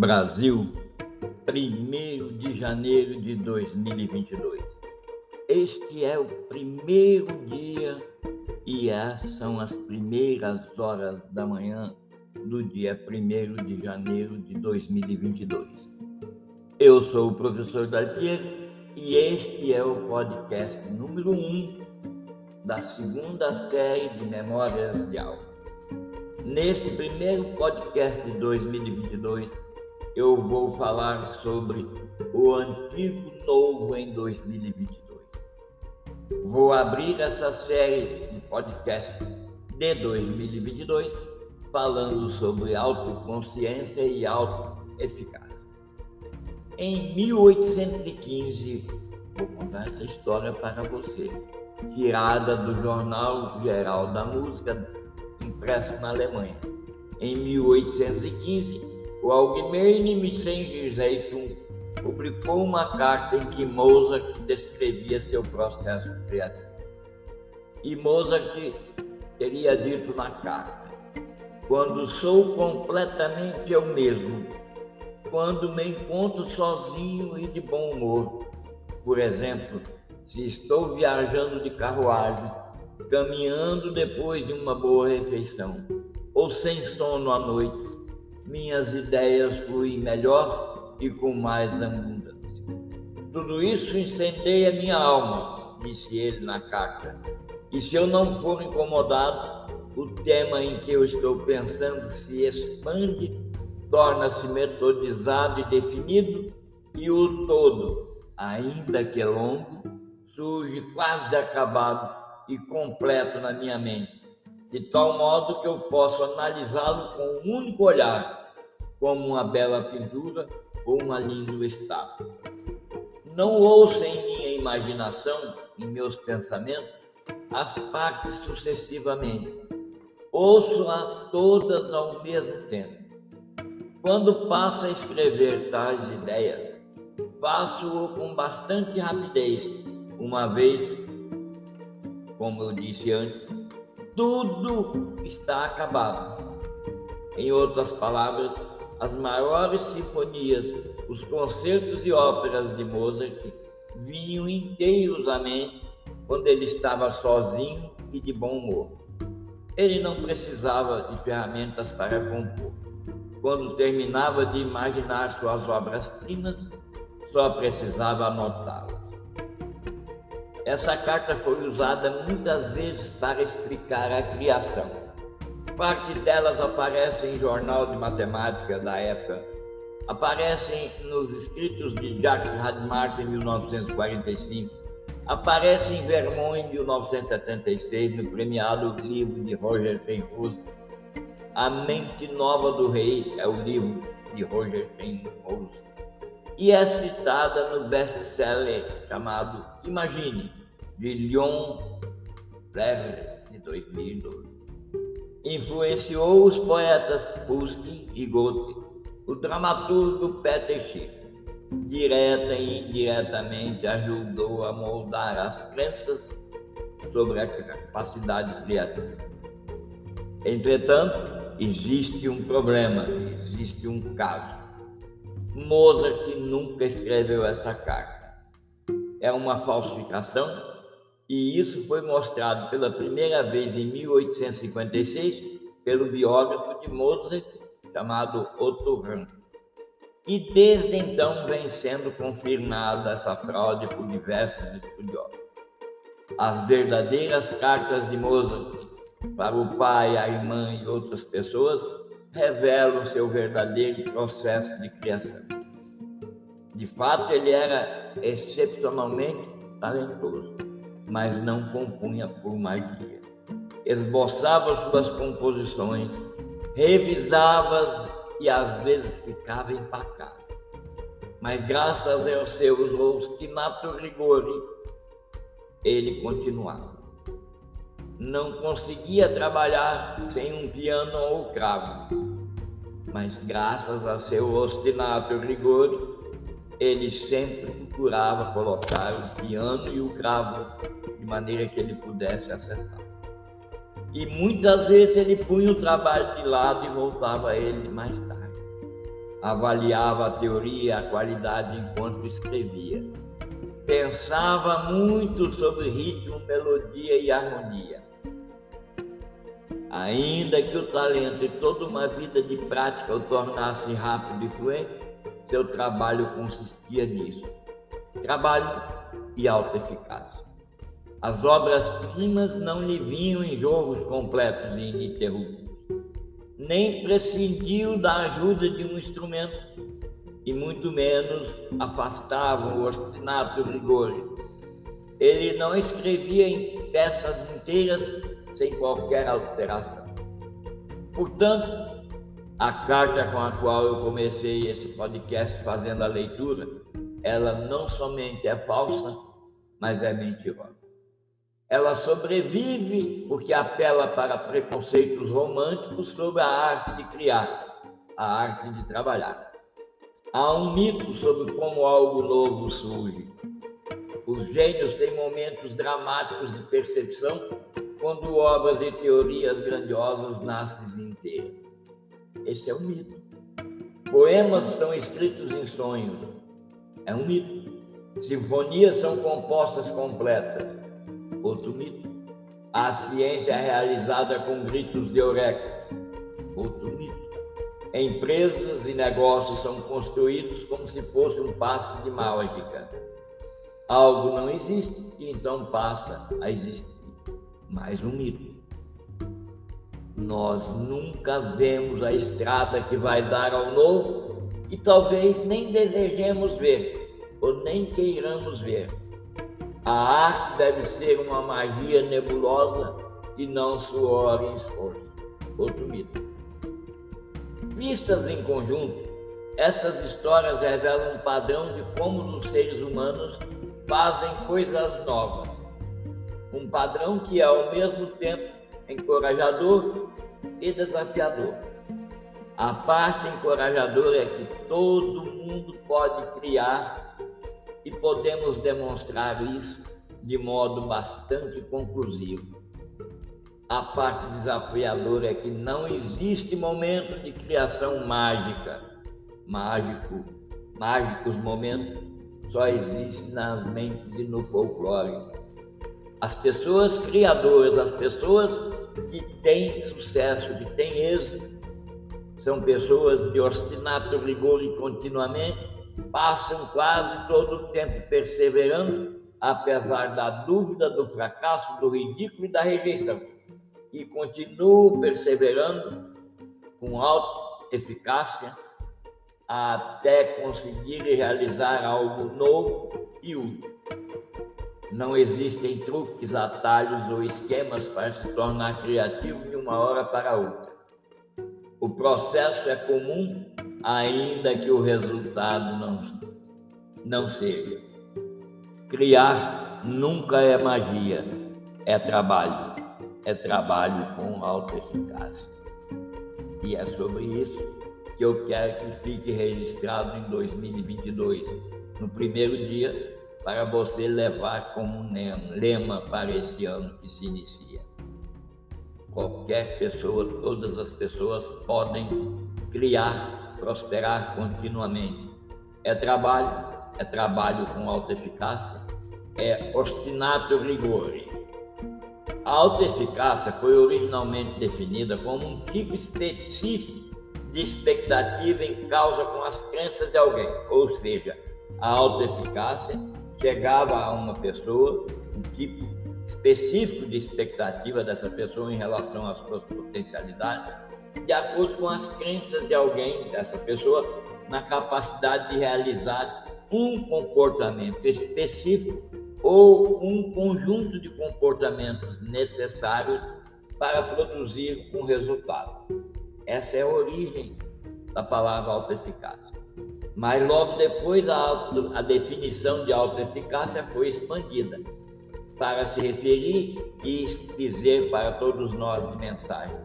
Brasil, 1 de janeiro de 2022. Este é o primeiro dia e essas são as primeiras horas da manhã do dia 1 de janeiro de 2022. Eu sou o professor Daltier e este é o podcast número 1 um da segunda série de Memórias de Aula. Neste primeiro podcast de 2022, eu vou falar sobre o antigo novo em 2022. Vou abrir essa série de podcast de 2022 falando sobre autoconsciência e autoeficácia. Em 1815, vou contar essa história para você, tirada do Jornal Geral da Música, impresso na Alemanha. Em 1815, o Algemeine Missengizeitung publicou uma carta em que Mozart descrevia seu processo criativo. E Mozart teria dito na carta: Quando sou completamente eu mesmo, quando me encontro sozinho e de bom humor, por exemplo, se estou viajando de carruagem, caminhando depois de uma boa refeição, ou sem sono à noite, minhas ideias fluem melhor e com mais abundância. Tudo isso incendeia minha alma, disse ele na carta. E se eu não for incomodado, o tema em que eu estou pensando se expande, torna-se metodizado e definido, e o todo, ainda que longo, surge quase acabado e completo na minha mente, de tal modo que eu posso analisá-lo com um único olhar, como uma bela pintura ou uma língua estátua. Não ouço em minha imaginação, em meus pensamentos, as partes sucessivamente. Ouço-a todas ao mesmo tempo. Quando passo a escrever tais ideias, faço-o com bastante rapidez, uma vez, como eu disse antes, tudo está acabado. Em outras palavras, as maiores sinfonias, os concertos e óperas de Mozart vinham inteiros à mente quando ele estava sozinho e de bom humor. Ele não precisava de ferramentas para compor. Quando terminava de imaginar suas obras-primas, só precisava anotá-las. Essa carta foi usada muitas vezes para explicar a criação. Parte delas aparece em jornal de matemática da época, aparecem nos escritos de Jacques Rademacher em 1945, aparece em Vermont em 1976 no premiado livro de Roger Penrose. A Mente Nova do Rei é o livro de Roger Penrose. E é citada no best-seller chamado Imagine, de Leon Levre, de 2012 influenciou os poetas Pushkin e Goethe, o dramaturgo Peter Schiff. Direta e indiretamente ajudou a moldar as crenças sobre a capacidade criativa. Entretanto, existe um problema, existe um caso. Mozart nunca escreveu essa carta. É uma falsificação e isso foi mostrado pela primeira vez em 1856 pelo biógrafo de Mozart chamado Otto Hahn. E desde então vem sendo confirmada essa fraude por diversos estudiosos. As verdadeiras cartas de Mozart para o pai, a irmã e outras pessoas revelam seu verdadeiro processo de criação. De fato, ele era excepcionalmente talentoso mas não compunha por magia. Esboçava suas composições, revisava-as e às vezes ficava empacado. Mas graças aos seus obstinato rigor, ele continuava. Não conseguia trabalhar sem um piano ou cravo, mas graças a seu obstinato rigor, ele sempre procurava colocar o piano e o cravo maneira que ele pudesse acessar. E muitas vezes ele punha o trabalho de lado e voltava a ele mais tarde. avaliava a teoria a qualidade enquanto escrevia. Pensava muito sobre ritmo, melodia e harmonia. Ainda que o talento e toda uma vida de prática o tornasse rápido e fluente, seu trabalho consistia nisso. Trabalho e alta eficácia. As obras-primas não lhe vinham em jogos completos e ininterruptos nem prescindiu da ajuda de um instrumento e muito menos afastavam o ostinato rigor. Ele não escrevia em peças inteiras sem qualquer alteração. Portanto, a carta com a qual eu comecei esse podcast fazendo a leitura, ela não somente é falsa, mas é mentirosa. Ela sobrevive porque apela para preconceitos românticos sobre a arte de criar, a arte de trabalhar. Há um mito sobre como algo novo surge. Os gênios têm momentos dramáticos de percepção quando obras e teorias grandiosas nascem inteiras. Esse é o mito. Poemas são escritos em sonhos. É um mito. Sinfonias são compostas completas outro mito. A ciência é realizada com gritos de eureka, outro mito. Empresas e negócios são construídos como se fosse um passe de mágica. Algo não existe e então passa a existir. Mais um mito. Nós nunca vemos a estrada que vai dar ao novo e talvez nem desejemos ver ou nem queiramos ver. A arte deve ser uma magia nebulosa e não suor e esforço. Outro mito. Vistas em conjunto, essas histórias revelam um padrão de como os seres humanos fazem coisas novas. Um padrão que é ao mesmo tempo encorajador e desafiador. A parte encorajadora é que todo mundo pode criar e podemos demonstrar isso de modo bastante conclusivo. A parte desafiadora é que não existe momento de criação mágica. Mágico, mágicos momentos só existem nas mentes e no folclore. As pessoas criadoras, as pessoas que têm sucesso, que têm êxito, são pessoas de obstinato rigor e continuamente passam quase todo o tempo perseverando, apesar da dúvida, do fracasso, do ridículo e da rejeição, e continuam perseverando com alta eficácia até conseguir realizar algo novo e útil. Não existem truques, atalhos ou esquemas para se tornar criativo de uma hora para outra. O processo é comum ainda que o resultado não, não seja. Criar nunca é magia, é trabalho, é trabalho com alta eficácia. E é sobre isso que eu quero que fique registrado em 2022, no primeiro dia, para você levar como lema para esse ano que se inicia. Qualquer pessoa, todas as pessoas podem criar prosperar continuamente. É trabalho, é trabalho com alta eficácia, é ostinato rigor. A alta eficácia foi originalmente definida como um tipo específico de expectativa em causa com as crenças de alguém, ou seja, a alta eficácia chegava a uma pessoa, um tipo específico de expectativa dessa pessoa em relação às suas potencialidades, de acordo com as crenças de alguém, dessa pessoa, na capacidade de realizar um comportamento específico ou um conjunto de comportamentos necessários para produzir um resultado. Essa é a origem da palavra autoeficácia. Mas logo depois a, auto, a definição de autoeficácia foi expandida para se referir e dizer para todos nós de mensagem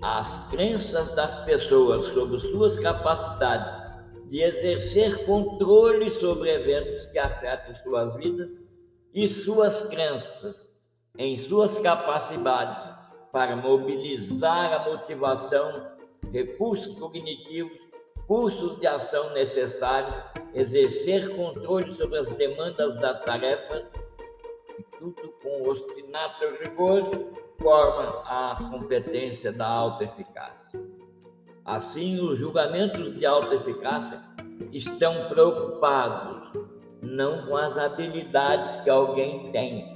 as crenças das pessoas sobre suas capacidades de exercer controle sobre eventos que afetam suas vidas e suas crenças em suas capacidades para mobilizar a motivação, recursos cognitivos cursos de ação necessários, exercer controle sobre as demandas das tarefas, e tudo com obstinato rigor forma a competência da alta eficácia. Assim, os julgamentos de alta eficácia estão preocupados não com as habilidades que alguém tem,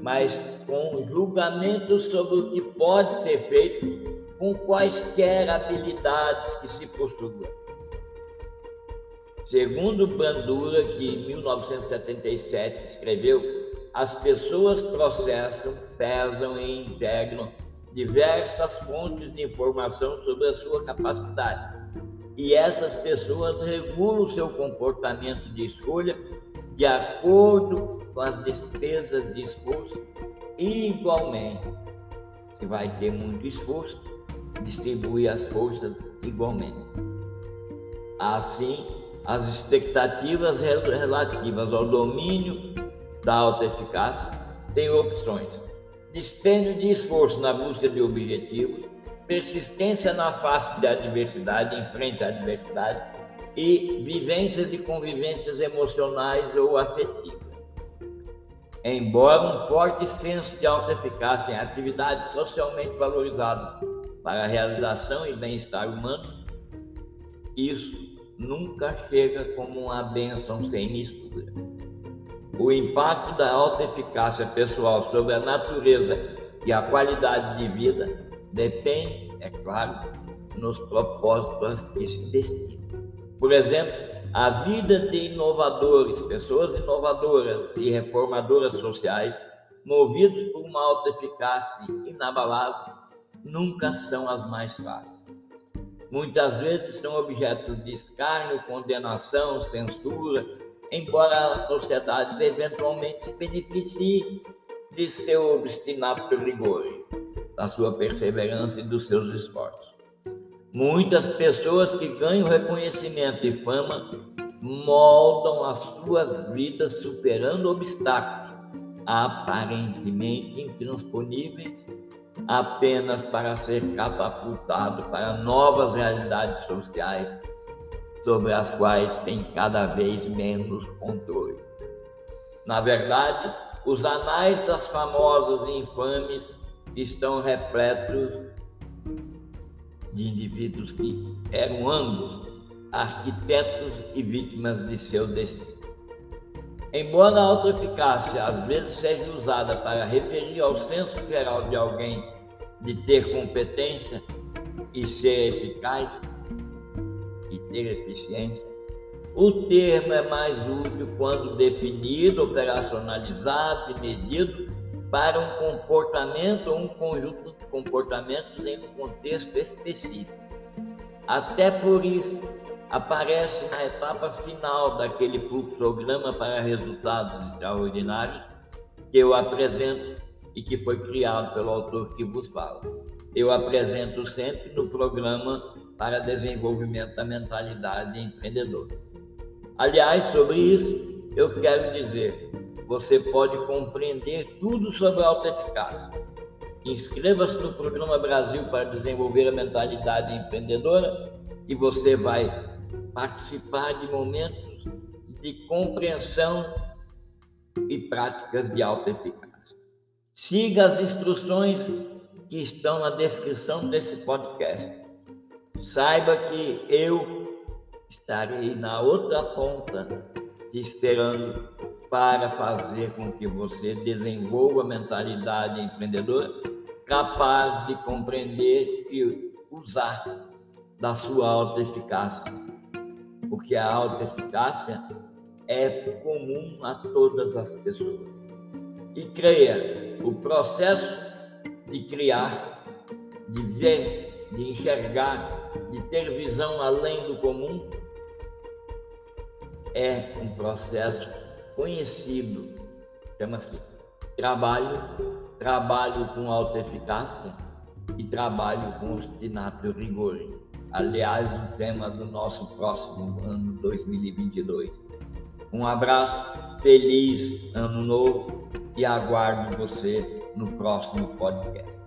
mas com julgamentos sobre o que pode ser feito com quaisquer habilidades que se possuam. Segundo Bandura, que em 1977 escreveu, as pessoas processam, pesam e integram diversas fontes de informação sobre a sua capacidade. E essas pessoas regulam o seu comportamento de escolha de acordo com as despesas de esforço igualmente, se vai ter muito esforço, distribui as forças igualmente. Assim, as expectativas relativas ao domínio da alta eficácia têm opções: dispêndio de esforço na busca de objetivos, persistência na face da adversidade, em frente à adversidade, e vivências e convivências emocionais ou afetivas. Embora um forte senso de alta eficácia em atividades socialmente valorizadas para a realização e bem-estar humano, isso nunca chega como uma bênção sem mistura. O impacto da alta eficácia pessoal sobre a natureza e a qualidade de vida depende, é claro, nos propósitos que se destinam. Por exemplo, a vida de inovadores, pessoas inovadoras e reformadoras sociais, movidos por uma alta eficácia inabalável, nunca são as mais fáceis muitas vezes são objetos de escárnio, condenação, censura, embora as sociedades eventualmente se beneficiem de seu obstinato rigor, da sua perseverança e dos seus esforços. Muitas pessoas que ganham reconhecimento e fama moldam as suas vidas superando obstáculos aparentemente intransponíveis apenas para ser catapultado para novas realidades sociais sobre as quais tem cada vez menos controle. Na verdade, os anais das famosas infames estão repletos de indivíduos que eram ambos arquitetos e vítimas de seu destino. Embora a autoeficácia às vezes seja usada para referir ao senso geral de alguém de ter competência e ser eficaz ter eficiência. O termo é mais útil quando definido, operacionalizado e medido para um comportamento ou um conjunto de comportamentos em um contexto específico. Até por isso, aparece na etapa final daquele programa para resultados extraordinários que eu apresento e que foi criado pelo autor que vos fala. Eu apresento sempre no programa para desenvolvimento da mentalidade empreendedora. Aliás, sobre isso, eu quero dizer, você pode compreender tudo sobre a alta eficácia. Inscreva-se no programa Brasil para desenvolver a mentalidade empreendedora e você vai participar de momentos de compreensão e práticas de alta eficácia. Siga as instruções que estão na descrição desse podcast. Saiba que eu estarei na outra ponta te esperando para fazer com que você desenvolva a mentalidade empreendedora capaz de compreender e usar da sua alta eficácia. Porque a alta eficácia é comum a todas as pessoas. E creia, o processo de criar, de ver, de enxergar, de ter visão além do comum, é um processo conhecido, chama-se trabalho, trabalho com alta eficácia e trabalho com obstinato rigor. Aliás, o tema do nosso próximo ano 2022. Um abraço, feliz ano novo e aguardo você no próximo podcast.